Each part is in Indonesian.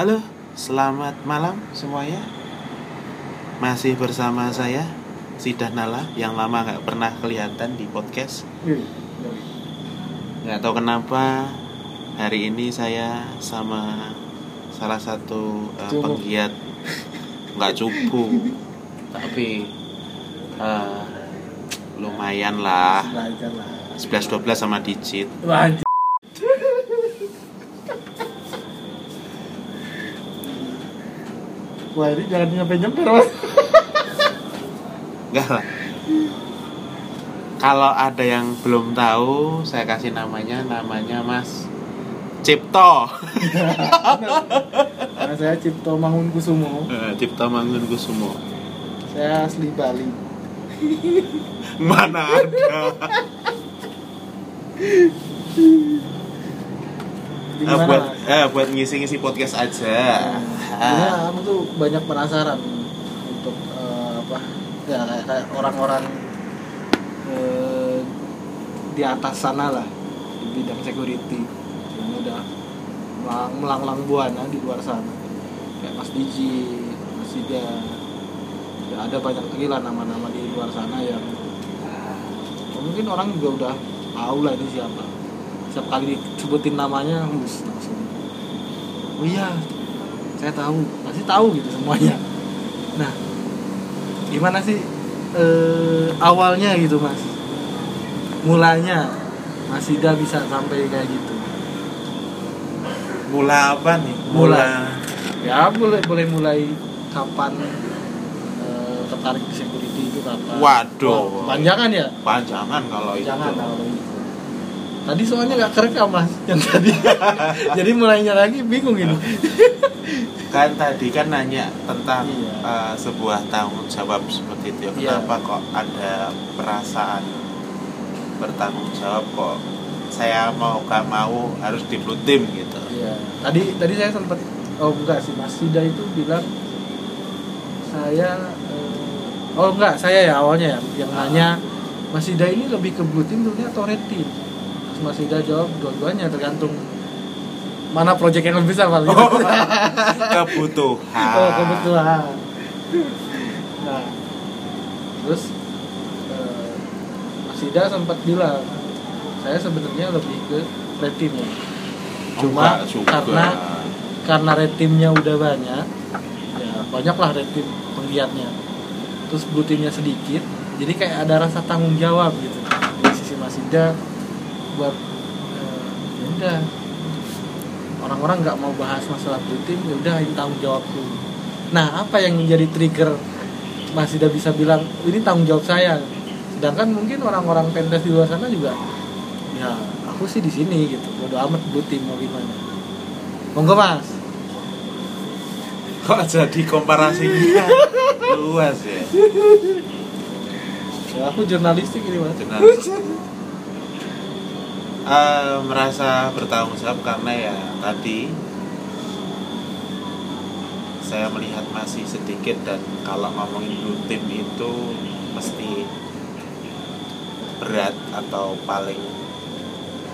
Halo, selamat malam semuanya. Masih bersama saya Sidah Nala yang lama nggak pernah kelihatan di podcast. Nggak tahu kenapa hari ini saya sama salah satu uh, penggiat nggak cupu, tapi uh, lumayan lah. Belajar lah. 11 12 sama digit. Wah, ini jangan nyampe nyampe mas. Enggak lah. Kalau ada yang belum tahu, saya kasih namanya, namanya Mas Cipto. Nah, saya Cipto Mangun Kusumo. Eh, Cipto Mangun Kusumo. Saya asli Bali. Mana ada? Mana? buat eh, buat ngisi-ngisi podcast aja. Sebenarnya aku tuh banyak penasaran untuk eh, apa? Ya kayak, orang-orang eh, di atas sana lah di bidang security yang udah melang- melanglang buana di luar sana kayak Mas Diji, Mas Ida ya ada banyak lagi lah nama-nama di luar sana yang ya mungkin orang juga udah tahu lah ini siapa setiap kali disebutin namanya hus langsung. Oh iya saya tahu. Pasti tahu gitu semuanya. Nah gimana sih eh, awalnya gitu mas? Mulanya Mas Ida bisa sampai kayak gitu? Mula apa nih? Mula. ya boleh boleh mulai kapan eh, tertarik di security itu kapan? Waduh. Panjangan ya? Panjangan kalau itu. jangan kalau gitu tadi soalnya nggak kerekam mas yang tadi jadi mulainya lagi bingung ini Kan tadi kan nanya tentang Iya. eh, sebuah tanggung jawab seperti itu. Iya. Kenapa kok ada perasaan bertanggung jawab kok saya mau gak mau harus di blue team gitu. Iya. Tadi tadi saya sempat oh enggak sih Mas Sida itu bilang saya eh, oh enggak saya ya awalnya ya yang nanya Mas Sida ini lebih ke blue team dulunya atau red team? Mas Sida jawab dua-duanya tergantung mana proyek yang lebih besar Mas. Oh, kebutuhan. oh kebetulan. Nah, terus eh, Mas Sida sempat bilang saya sebenarnya lebih ke red team ya. Cuma juga. karena karena red teamnya udah banyak ya banyaklah red team penggiatnya terus blue teamnya sedikit jadi kayak ada rasa tanggung jawab gitu dari sisi Mas Ida buat eh, ya udah. Orang-orang nggak mau bahas masalah blue team ya udah ini tanggung jawabku nah apa yang menjadi trigger? Mas Ida bisa bilang ini tanggung jawab saya. Sedangkan mungkin orang-orang pentas di luar sana juga ya aku sih di sini gitu. Bodo amat blue team mau gimana. Monggo mas. Kok jadi komparasinya luas ya? ya aku jurnalistik ini mas. Jurnalis. Eh, merasa bertanggung jawab karena ya tadi saya melihat masih sedikit dan kalau ngomongin blue team itu mesti berat atau paling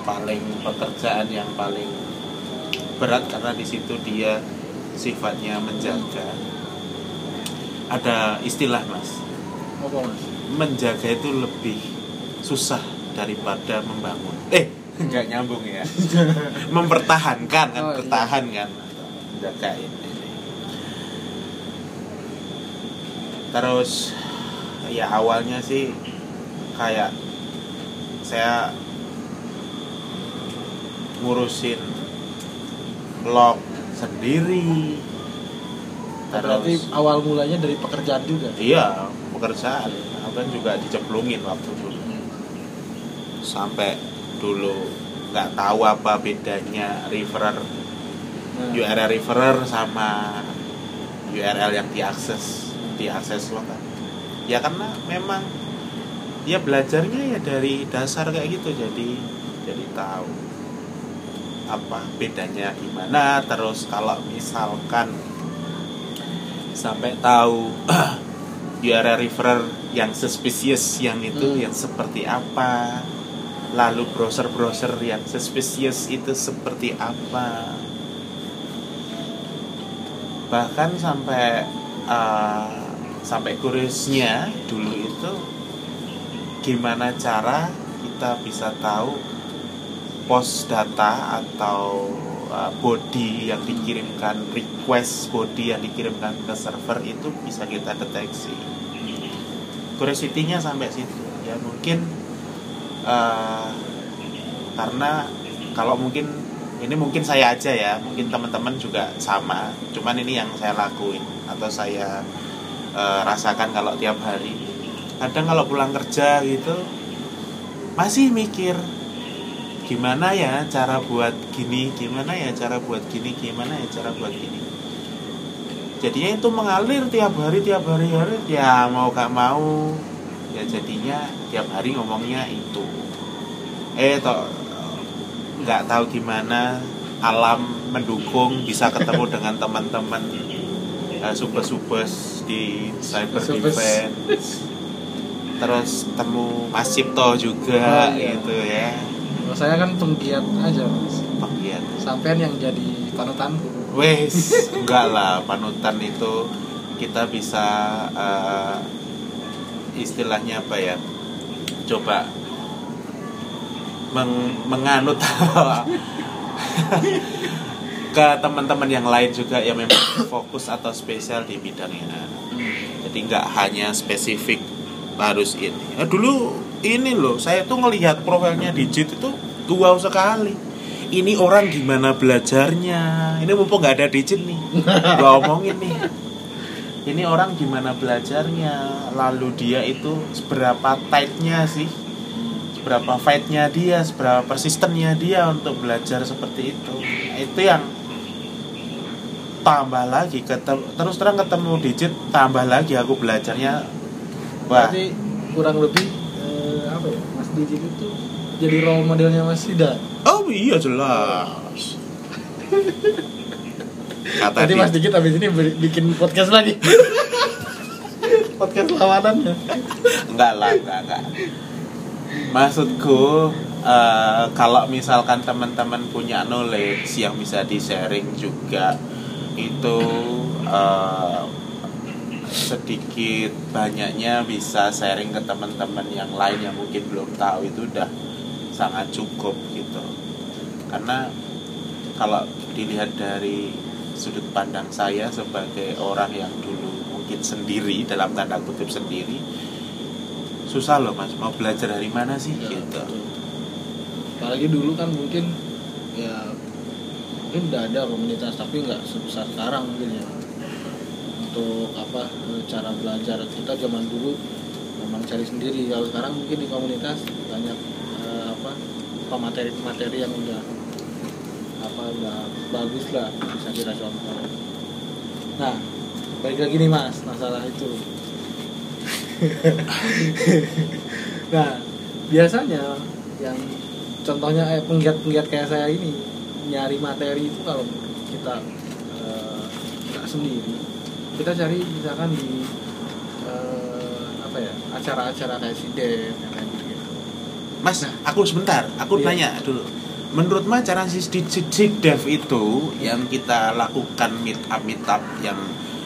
paling pekerjaan yang paling berat karena di situ dia sifatnya menjaga. Ada istilah mas? Menjaga itu lebih susah daripada membangun. Eh nggak nyambung ya mempertahankan kan Oh, iya. bertahan kan menjaga ini terus ya awalnya sih kayak saya ngurusin blog sendiri berarti terus awal mulanya dari pekerjaan juga Iya, pekerjaan. Kan juga diceplungin waktu dulu. Sampai dulu nggak tahu apa bedanya referrer, nah, URL referrer sama URL yang diakses, diakses lo kan. Ya karena memang ya belajarnya ya dari dasar kayak gitu jadi jadi tahu apa bedanya gimana terus kalau misalkan sampai tahu URL referrer yang suspicious yang itu Hmm. yang seperti apa lalu browser-browser yang suspicious itu seperti apa? Bahkan sampai uh, sampai kurisnya dulu itu gimana cara kita bisa tahu pos data atau uh, body yang dikirimkan request body yang dikirimkan ke server itu bisa kita deteksi. Curiosity-nya sampai situ. Ya mungkin uh, karena kalau mungkin ini mungkin saya aja ya mungkin teman-teman juga sama. Cuman ini yang saya lakuin atau saya uh, rasakan kalau tiap hari. Kadang kalau pulang kerja gitu masih mikir gimana ya cara buat gini gimana ya cara buat gini gimana ya cara buat gini? Jadinya itu mengalir tiap hari tiap hari hari ya mau gak mau ya jadinya tiap hari ngomongnya itu. Eh toh nggak tahu gimana alam mendukung bisa ketemu dengan teman-teman uh, subes-subes di cyber Subes. defense. Terus temu Mas Cipto juga Oh, iya. gitu ya. Saya kan penggiat aja mas. Penggiat. Sampean yang jadi panutanku wes enggak lah panutan itu kita bisa eh, istilahnya apa ya? Coba meng- menganut ke teman-teman yang lain juga yang memang fokus atau spesial di bidangnya. Jadi nggak hanya spesifik harus ini. Eh, dulu ini loh saya tuh ngelihat profilnya Digit itu wow sekali. Ini orang gimana belajarnya? Ini mumpung nggak ada Digit nih. Gua omongin nih ini orang gimana belajarnya? Lalu dia itu seberapa tightnya sih? Seberapa fightnya dia? Seberapa persistennya dia untuk belajar seperti itu? Itu yang tambah lagi ketem- terus terang ketemu digit tambah lagi aku belajarnya. Wah. Berarti kurang lebih eh, apa ya? Mas Dijit itu jadi role modelnya Mas Sida oh iya jelas kata dia. Mas Dijit abis ini bikin podcast lagi. Podcast lawanannya. Enggak lah enggak enggak. Maksudku eh, kalau misalkan teman-teman punya knowledge yang bisa di sharing juga itu eh, sedikit banyaknya bisa sharing ke teman-teman yang lain yang mungkin belum tahu itu udah sangat cukup gitu. Karena kalau dilihat dari sudut pandang saya sebagai orang yang dulu mungkin sendiri dalam tanda kutip sendiri susah loh mas. Mau belajar dari mana sih? Ya, gitu. betul. apalagi dulu kan mungkin ya mungkin udah ada komunitas tapi nggak sebesar sekarang mungkin ya. Untuk apa cara belajar. Kita zaman dulu memang cari sendiri. Kalau sekarang mungkin di komunitas banyak eh, apa materi-materi yang udah apa udah bagus lah bisa kita contoh nah balik lagi nih mas masalah itu. Nah biasanya yang contohnya eh, penggiat-penggiat kayak saya ini nyari materi itu kalau kita eh, nggak sendiri kita cari misalkan di eh, apa ya acara-acara kayak yang kayak gitu mas aku sebentar aku Iya. tanya dulu menurut mas cara si sidik dev itu yang kita lakukan meet up meet up yang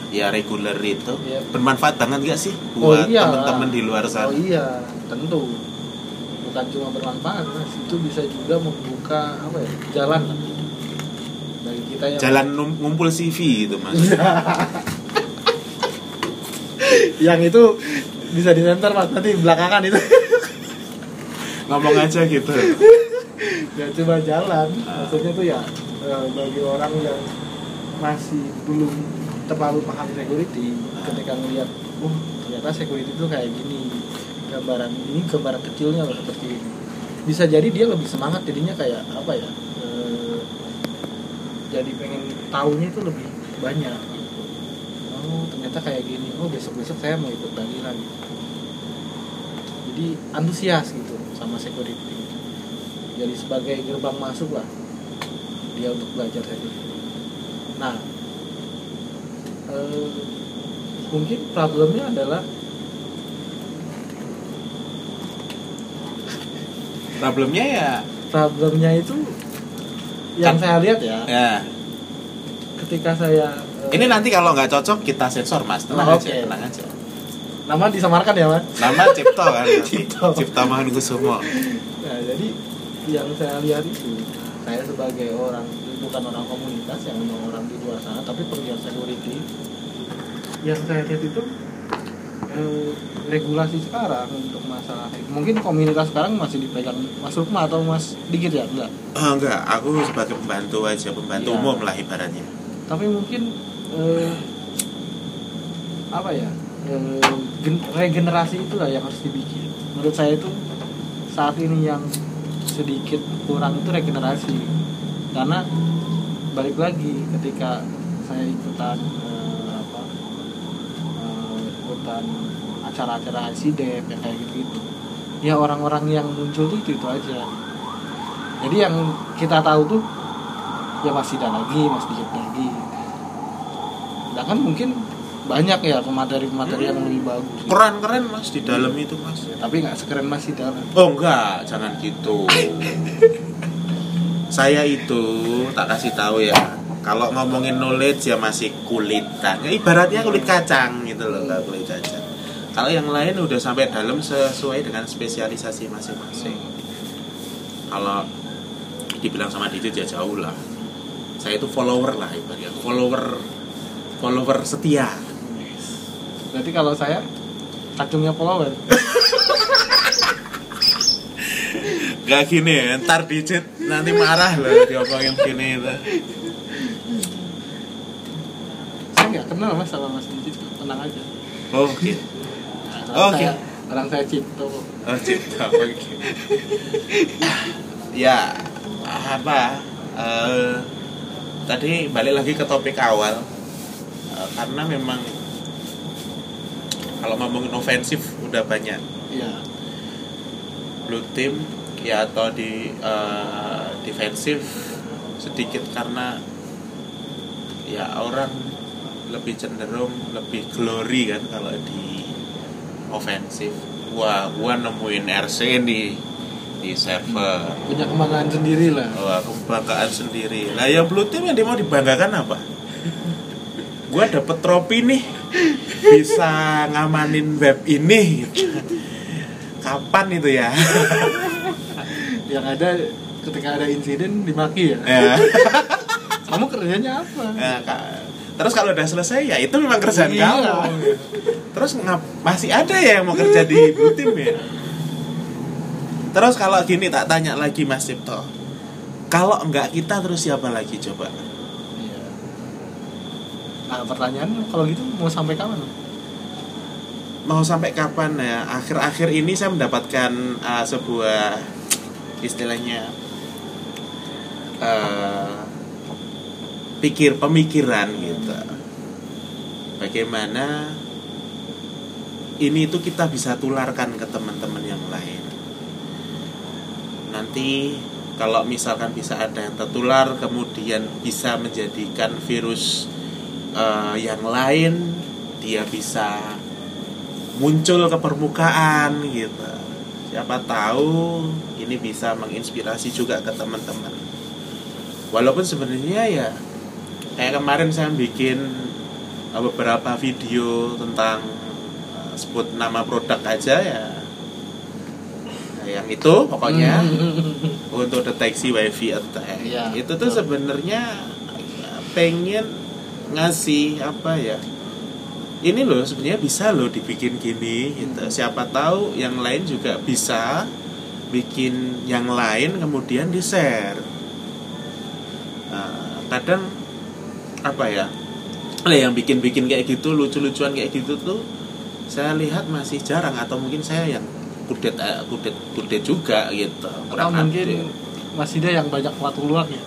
ya reguler itu Iya. bermanfaat banget gak sih buat iya. teman-teman di luar sana? Oh iya tentu. Bukan cuma bermanfaat mas. Itu bisa juga membuka apa ya jalan bagi kita yang jalan ngumpul CV itu mas. Yang itu bisa disensor mas. Nanti belakangan itu. Ngomong aja gitu ya cuma jalan. Maksudnya tuh ya eh, bagi orang yang masih belum terlalu paham security ketika ngeliat oh ternyata security itu kayak gini gambaran ini gambaran kecilnya loh seperti ini. Bisa jadi dia lebih semangat jadinya kayak apa ya eh, jadi pengen tahunya itu lebih banyak gitu. Oh ternyata kayak gini. Oh besok besok saya mau ikut lagi lagi jadi antusias gitu sama security jadi sebagai gerbang masuk lah dia untuk belajar security nah eh, mungkin problemnya adalah problemnya ya problemnya itu yang Kan- saya lihat ya ya ketika saya eh, Ini nanti kalau nggak cocok kita sensor mas, tenang Oh, aja, oke. tenang aja. nama disamarkan ya mas Nama Cipto kan, Cipto. Cipta Manungkusumo. Nah, jadi yang saya lihat itu, saya sebagai orang bukan orang komunitas yang memang orang di luar sana, tapi pegiat security, yang saya lihat itu eh, regulasi sekarang untuk masalah mungkin komunitas sekarang masih dipegang Mas Rukma atau Mas Digit ya? Enggak? Oh, enggak, aku sebagai pembantu aja, pembantu Iya. umum lah ibaratnya. tapi mungkin eh, apa ya eh, gen- regenerasi itulah yang harus dibikin. Menurut saya itu saat ini yang sedikit kurang itu regenerasi. Karena balik lagi ketika saya ikutan eh, apa eh, ikutan acara-acara ICDEP kayak gitu-gitu ya orang-orang yang muncul tuh itu itu aja. Jadi yang kita tahu tuh ya masih ada lagi mas dikit lagi. Sedangkan mungkin banyak ya pemateri-pemateri yang lebih bagus Keren-keren mas di dalam itu mas. Ya, tapi nggak sekeren mas di dalam Oh enggak, jangan gitu. Saya itu tak kasih tahu ya. Kalau ngomongin knowledge ya masih kulitan. Ya, ibaratnya kulit kacang gitu loh, enggak kulit kacang. Kalau yang lain udah sampai dalam sesuai dengan spesialisasi masing-masing. Kalau dibilang sama Didit ya jauh lah. Saya itu follower lah ibaratnya, follower follower setia. Berarti kalau saya kacungnya follower Gak gini ya, ntar Didit nanti marah loh diomongin gini itu. saya nggak kenal mas sama mas Dicit tenang aja Oh, gitu. Nah, Oke. saya, orang saya Cipto Oh, cinta oke. ya, apa? eh, tadi balik lagi ke topik awal. Eh, karena memang kalau ngomongin ofensif udah banyak. Iya. Blue team ya atau di eh, defensif sedikit karena ya orang lebih cenderung lebih glory kan kalau di ofensif wah gua nemuin RC di di server. Punya kebanggaan sendiri lah. Wah kebanggaan sendiri. Nah yang blue team yang dia mau dibanggakan apa? Gua dapet trofi nih bisa ngamanin web ini. Kapan itu ya? Yang ada ketika ada insiden dimaki ya? Ya. Kamu kerjanya apa? Kak. terus kalau udah selesai ya itu memang kerjaan Iya. kamu. Terus ngap masih ada ya yang mau kerja di team ya? Terus kalau gini tak tanya lagi Mas Cipto. Kalau enggak kita terus siapa lagi coba. Nah pertanyaannya kalau gitu mau sampai kapan? mau sampai kapan ya? Akhir-akhir ini saya mendapatkan uh, sebuah istilahnya uh, pikir pemikiran gitu. Bagaimana ini itu kita bisa tularkan ke teman-teman yang lain. Nanti kalau misalkan bisa ada yang tertular kemudian bisa menjadikan virus uh, yang lain dia bisa muncul ke permukaan gitu. Siapa tahu ini bisa menginspirasi juga ke teman-teman. Walaupun sebenarnya ya kayak kemarin saya bikin uh, beberapa video tentang uh, sebut nama produk aja ya. Nah, yang itu pokoknya untuk deteksi wifi attack Iya, itu tuh sebenarnya ya, pengen ngasih apa ya ini loh sebenarnya bisa loh dibikin gini gitu Hmm. siapa tahu yang lain juga bisa bikin yang lain kemudian di share Nah, kadang apa ya lah yang bikin-bikin kayak gitu lucu-lucuan kayak gitu tuh saya lihat masih jarang atau mungkin saya yang kudet eh, kudet kudet juga gitu Atau kurang mungkin update. masih ada yang banyak waktu luangnya.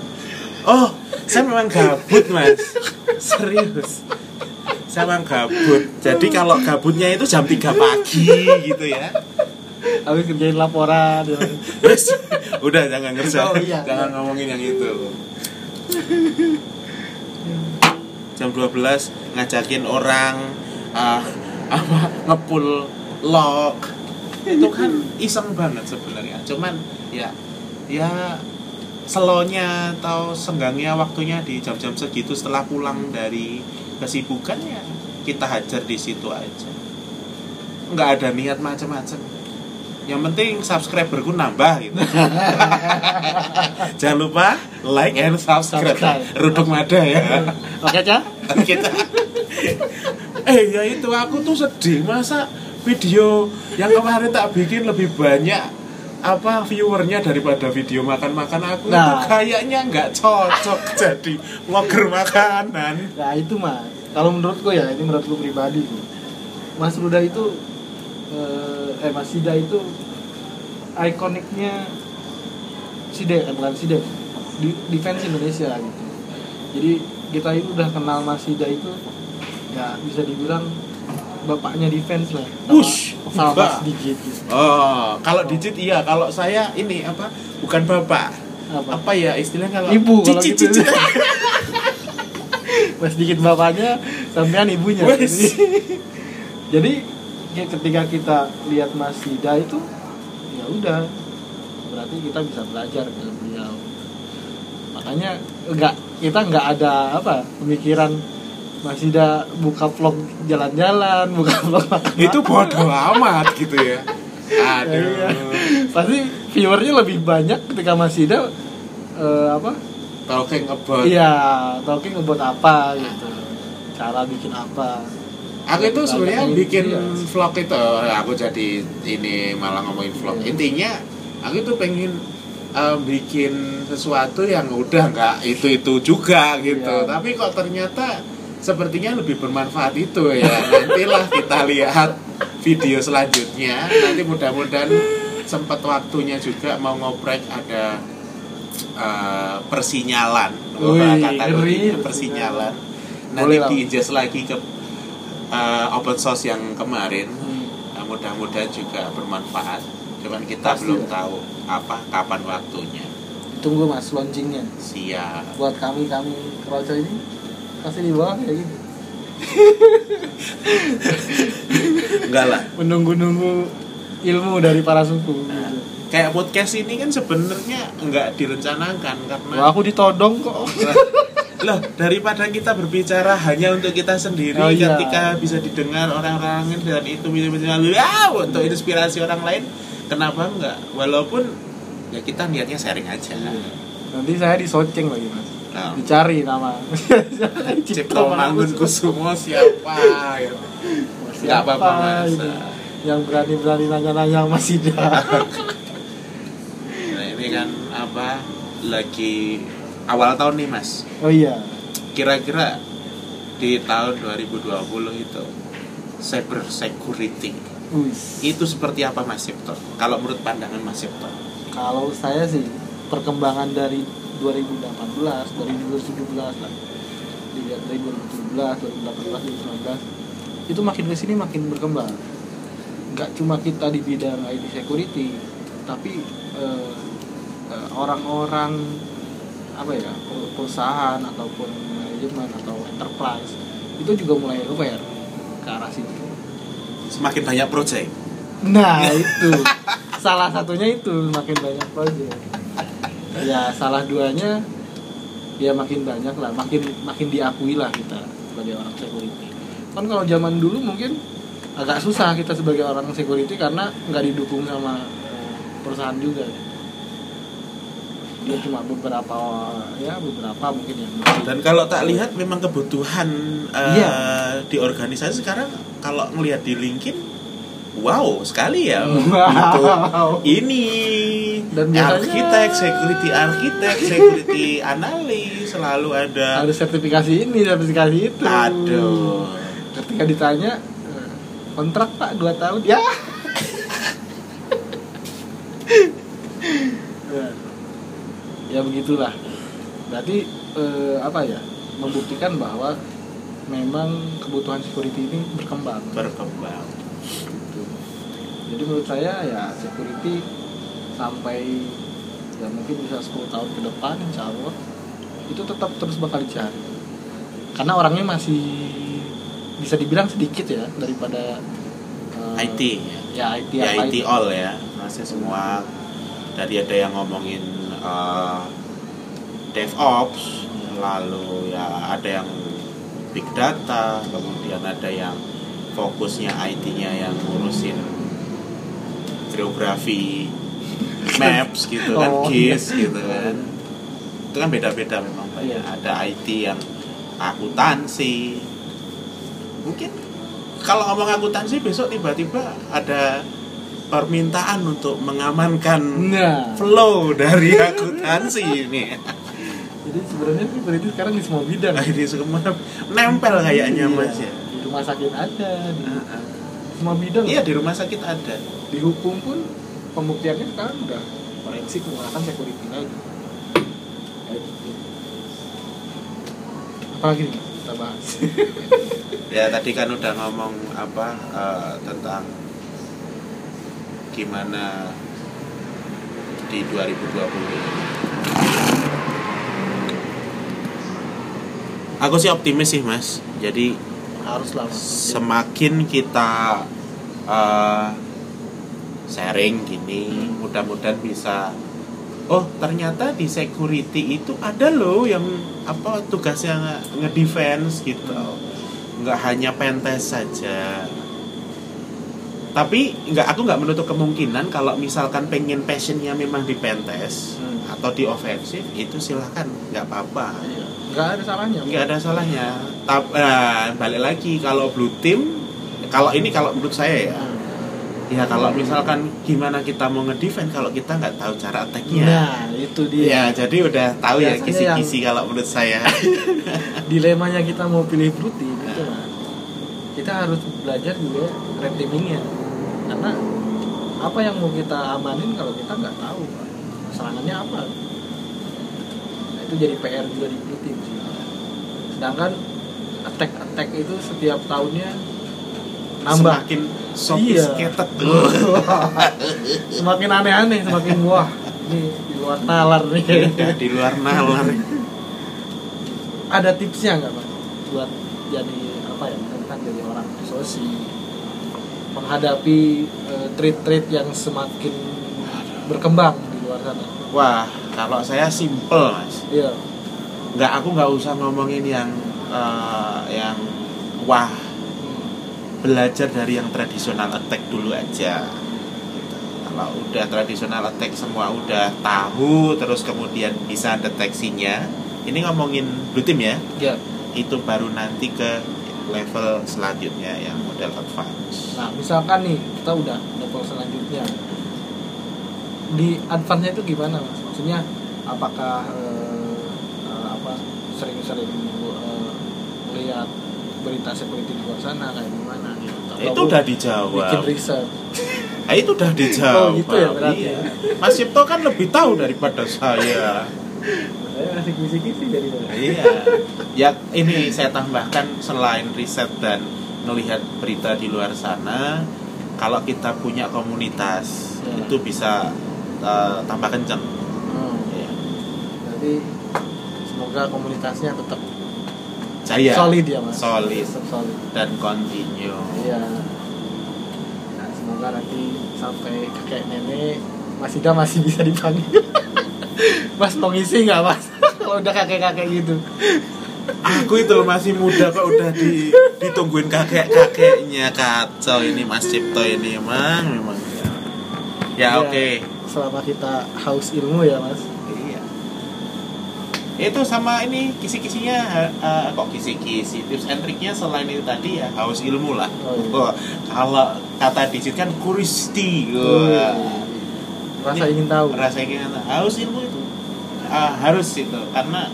Oh, saya memang gabut, Mas. Serius. Saya memang gabut. Jadi kalau gabutnya itu jam 3 pagi gitu ya. Habis kerjain laporan. Wes, udah jangan kerja. Oh, iya. jangan ngomongin yang itu. Jam 12 ngajakin orang ah, apa ngepul lock. Itu kan iseng banget sebenarnya. Cuman ya ya selonya atau senggangnya waktunya di jam-jam segitu setelah pulang dari kesibukan ya kita hajar di situ aja. Nggak ada niat macam-macam yang penting subscriberku nambah gitu. Jangan lupa like and subscribe, Subscribe. ruduk mada ya. Oke cah kita eh ya itu aku tuh sedih. Masa video yang kemarin tak bikin lebih banyak apa viewernya daripada video makan-makan aku? Itu Nah. kayaknya nggak cocok jadi vlogger makanan. Nah itu mas. Kalau menurutku ya ini menurutku pribadi tuh mas Ruda itu eh, eh mas Sida itu ikoniknya Sida eh, bukan Sida di defense Indonesia gitu. Jadi kita itu udah kenal mas Sida itu ya bisa dibilang bapaknya defense lah. Wush, sama Digit gitu. oh kalau digit iya. Kalau saya ini apa bukan bapak. Apa? Apa ya istilahnya kalau Ibu kalau cicit gitu. cicit Mas Digit bapaknya sampean ibunya. Jadi, jadi ya ketika kita lihat Mas Sida itu ya udah. Berarti kita bisa belajar dari beliau. Makanya enggak kita nggak ada apa pemikiran Mas Sida buka vlog jalan-jalan buka vlog makan itu bodoh amat gitu ya aduh Iya. pasti viewernya lebih banyak ketika Mas Sida eh, apa talking about Iya, talking about apa gitu. Cara bikin apa. Aku itu sebenarnya bikin iya. vlog itu, aku jadi ini malah ngomongin vlog. Iya. Intinya aku itu pengen eh, bikin sesuatu yang udah nggak itu itu juga gitu. Iya. Tapi kok ternyata sepertinya lebih bermanfaat itu ya. Nantilah kita lihat video selanjutnya. Nanti mudah-mudahan sempat waktunya juga mau ngoprek ada eh, persinyalan. Kategorinya ngeri. persinyalan. Nanti diinjaz lagi ke eh, open source yang kemarin Hmm. Nah, mudah-mudahan juga bermanfaat cuman kita Pasti belum lah. tahu apa kapan waktunya Tunggu mas launchingnya. siap Buat kami kami keroco ini kasih di bawah kayak gitu. enggak lah Menunggu-nunggu ilmu dari para suku. Nah, Gitu. kayak podcast ini kan sebenarnya enggak direncanakan karena Wah, aku ditodong kok. loh daripada kita berbicara hanya untuk kita sendiri Oh, iya. ketika bisa didengar orang-orang lain dan itu bisa ya untuk inspirasi orang lain kenapa enggak walaupun ya kita niatnya sharing aja Nanti saya disoceng lagi mas. Nah, Dicari nama. Cipto Mangun Kusumo siapa gitu. Nggak apa-apa, Mas. ini? Yang berani-berani nanya-nanya Mas Ida. Nah, ini kan apa lagi awal tahun nih mas Oh iya. kira-kira di tahun 2020 itu cyber security Wis. itu seperti apa mas Cipto kalau menurut pandangan mas Cipto Kalau saya sih perkembangan dari 2018, dari 2017 lah. Dilihat dari 2017, 2018, 2019 itu makin ke sini makin berkembang. Nggak cuma kita di bidang IT security, tapi eh, eh, orang-orang apa ya per- perusahaan ataupun manajemen atau enterprise itu juga mulai aware ke arah situ. semakin banyak project Nah itu salah satunya itu makin banyak project. Ya salah duanya ya makin banyak lah, makin makin diakui lah kita sebagai orang security. Kan kalau zaman dulu mungkin agak susah kita sebagai orang security karena nggak didukung sama eh, perusahaan juga. Dia cuma beberapa ya beberapa mungkin yang dan kalau tak lihat memang kebutuhan eh, Iya. di organisasi sekarang kalau ngelihat di LinkedIn wow sekali ya Wow. untuk ini Dan biasanya- arsitek security arsitek security analis selalu ada harus sertifikasi ini sertifikasi itu. aduh ketika ditanya eh, kontrak pak 2 tahun ya Ya. begitulah berarti eh, apa ya membuktikan bahwa memang kebutuhan security ini berkembang berkembang. Jadi menurut saya ya security sampai ya mungkin bisa 10 tahun ke depan insya Allah itu tetap terus bakal dicari. Karena orangnya masih bisa dibilang sedikit ya daripada eh, IT ya. ya IT ya IT all ya. Masih semua. Dari ada yang ngomongin uh, DevOps lalu ya ada yang big data kemudian ada yang fokusnya IT-nya yang ngurusin geografi maps gitu kan Oh, GIS gitu kan itu kan beda-beda memang Pak, ya. Iya. ada IT yang akuntansi mungkin kalau ngomong akuntansi besok tiba-tiba ada permintaan untuk mengamankan Nah, flow dari akuntansi ini jadi sebenarnya berarti sekarang di semua bidang. Ini semua nempel kayaknya Iya, mas ya Di rumah sakit ada, di Heeh. semua bidang. iya di rumah sakit ada Di hukum pun pembuktiannya sekarang udah forensik menggunakan security lagi. Gitu. Apalagi nih kita bahas. ya tadi kan udah ngomong apa eh, tentang gimana di 2020 aku sih optimis sih mas jadi Harus lah. Mas. semakin kita eh, sharing gini mudah-mudahan bisa oh ternyata di security itu ada loh yang apa tugasnya nge- ngedefense gitu nggak hanya pentes saja tapi nggak aku nggak menutup kemungkinan kalau misalkan pengen passionnya memang di pentes Hmm. atau di ofensif itu silahkan nggak apa-apa Iya. Nggak ada salahnya. nggak ada salahnya Tap, nah, balik lagi kalau blue team kalau ini kalau menurut saya ya Hmm. Ya kalau misalkan gimana kita mau ngedefend kalau kita nggak tahu cara attacknya? Nah, itu dia. ya jadi udah tahu ya Biasanya kisi-kisi kalau menurut saya. Dilemanya kita mau pilih blue team itu mas kita harus belajar juga red teamingnya. Karena apa yang mau kita amanin kalau kita nggak tahu? Pak. serangannya apa? Nah, itu jadi PR juga di sih. Sedangkan attack attack itu setiap tahunnya nambah. Semakin sophisticated tuh semakin aneh-aneh semakin wah ini di luar nalar nih. Udah di luar nalar. Ada tipsnya nggak mas buat jadi apa ya kan jadi orang sosi. Menghadapi eh, trait-trait yang semakin berkembang di luar sana. Wah kalau saya simple mas. Iya. Nggak aku nggak usah ngomongin yang eh, yang wah belajar dari yang tradisional attack dulu aja. Gitu. kalau udah tradisional attack semua udah tahu terus kemudian bisa deteksinya. Ini ngomongin blue team ya? Ya. Itu baru nanti ke level selanjutnya yang model advance. Nah misalkan nih kita udah level selanjutnya. Di advance itu gimana mas? Maksudnya apakah eh, eh, apa sering-sering eh, melihat berita security di luar sana kayak gimana gitu itu udah dijawab bikin riset Nah, itu udah dijawab Oh, gitu ya berarti Iya. ya? Mas Cipto kan lebih tahu daripada saya saya masih kisi-kisi dari Iya. Ya ini saya tambahkan selain riset dan melihat berita di luar sana, kalau kita punya komunitas Ya. itu bisa uh, tambah kenceng. Hmm. Ya. Jadi semoga komunitasnya tetap Jaya. solid ya mas. Solid. Tetap solid. dan continue. Iya. Nah, semoga nanti sampai kakek nenek Mas Ida masih bisa dipanggil. mas mau ngisi nggak mas? Kalau udah kakek kakek gitu. Aku itu masih muda kok udah di, ditungguin kakek-kakeknya kacau ini Mas Cipto ini emang memang. Ya, ya Iya. oke. Selama kita haus ilmu ya mas. Iya. Itu sama ini kisi-kisinya eh, kok kisi-kisi tips and triknya selain itu tadi ya haus ilmu lah. Oh, iya. Kalau kata digit kan kuristi. Wih. Wah. Rasa Ini ingin tahu. Rasa ingin tahu. Haus ilmu itu ah, harus itu karena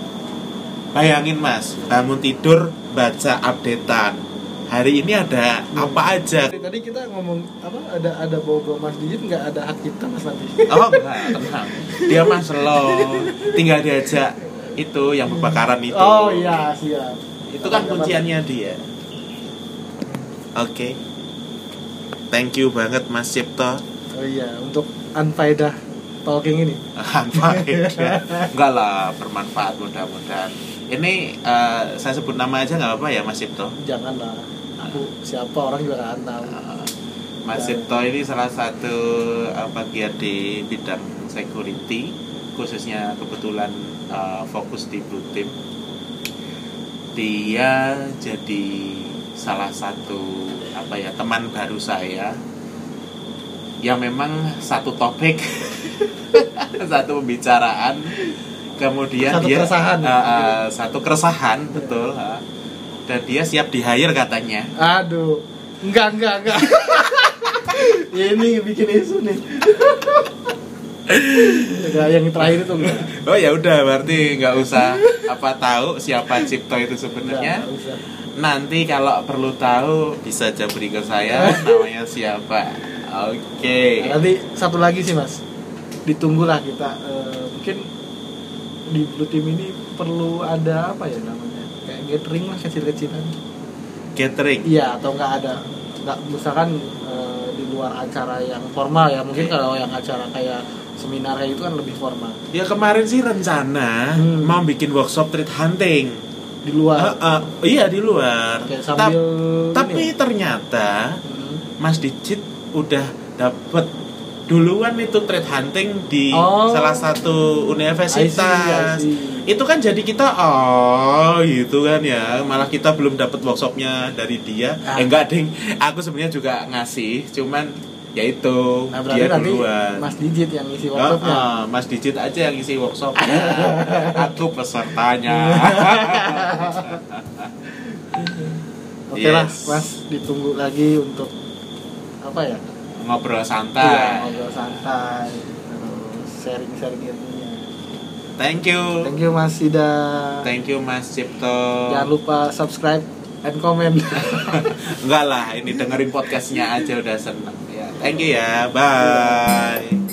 bayangin Mas, bangun tidur baca updatean. Hari ini ada apa aja? Tadi kita ngomong apa ada ada bau-bau Mas Dijit nggak ada hak kita Mas nanti. Oh enggak, tenang. Dia mas slow. Tinggal diajak itu yang kebakaran itu. Oh iya siap. Itu kan kunciannya dia. Oke. Thank you banget Mas Cipto. Oh iya untuk unfaedah talking ini. Faedah. Enggak lah, bermanfaat mudah-mudahan. Ini eh, saya sebut nama aja nggak apa-apa ya Mas Cipto. Janganlah. Aku siapa orang juga nggak tahu. Mas Cipto ini salah satu eh, pegiat di bidang security, khususnya kebetulan eh, fokus di Blue Team. dia jadi salah satu apa ya teman baru saya ya memang satu topik satu pembicaraan kemudian Satu dia keresahan. eh, eh, satu keresahan betul eh. dan dia siap di hire katanya Aduh, enggak enggak enggak. Ini bikin isu nih. Enggak, yang terakhir itu enggak. oh ya udah berarti nggak usah apa tahu siapa Cipto itu sebenarnya nanti kalau perlu tahu bisa jabri ke saya namanya siapa oke Nah, nanti satu lagi sih mas, ditunggulah kita. eh, mungkin di blue team ini perlu ada apa ya namanya? Kayak gathering lah kecil-kecilan. catering Iya atau enggak ada? Enggak misalkan eh, di luar acara yang formal ya. Mungkin kalau yang acara kayak seminar kayak itu kan lebih formal. ya kemarin sih rencana Hmm. mau bikin workshop treat hunting Di luar. Ah, ah, iya di luar sambil tapi ini ya? ternyata Hmm. Mas Dicit udah dapet duluan itu trade hunting di Oh. salah satu universitas. I see, I see. Itu kan jadi kita oh gitu kan ya, malah kita belum dapat workshopnya dari dia. Ah. Eh enggak ding, aku sebenarnya juga ngasih, cuman ya itu Nah dia nanti duluan. Mas Digit yang isi Ah, workshopnya. ah, Mas Dicit aja yang isi workshopnya. aku pesertanya. Oke lah, Yes. Mas ditunggu lagi untuk apa ya? Ngobrol Iya, santai. ngobrol santai, terus sharing-sharing ilmunya. Thank you. Thank you Mas Ida. Thank you Mas Cipto. Jangan lupa subscribe and comment. Enggak lah, ini dengerin podcastnya aja udah seneng ya. Thank you ya, bye.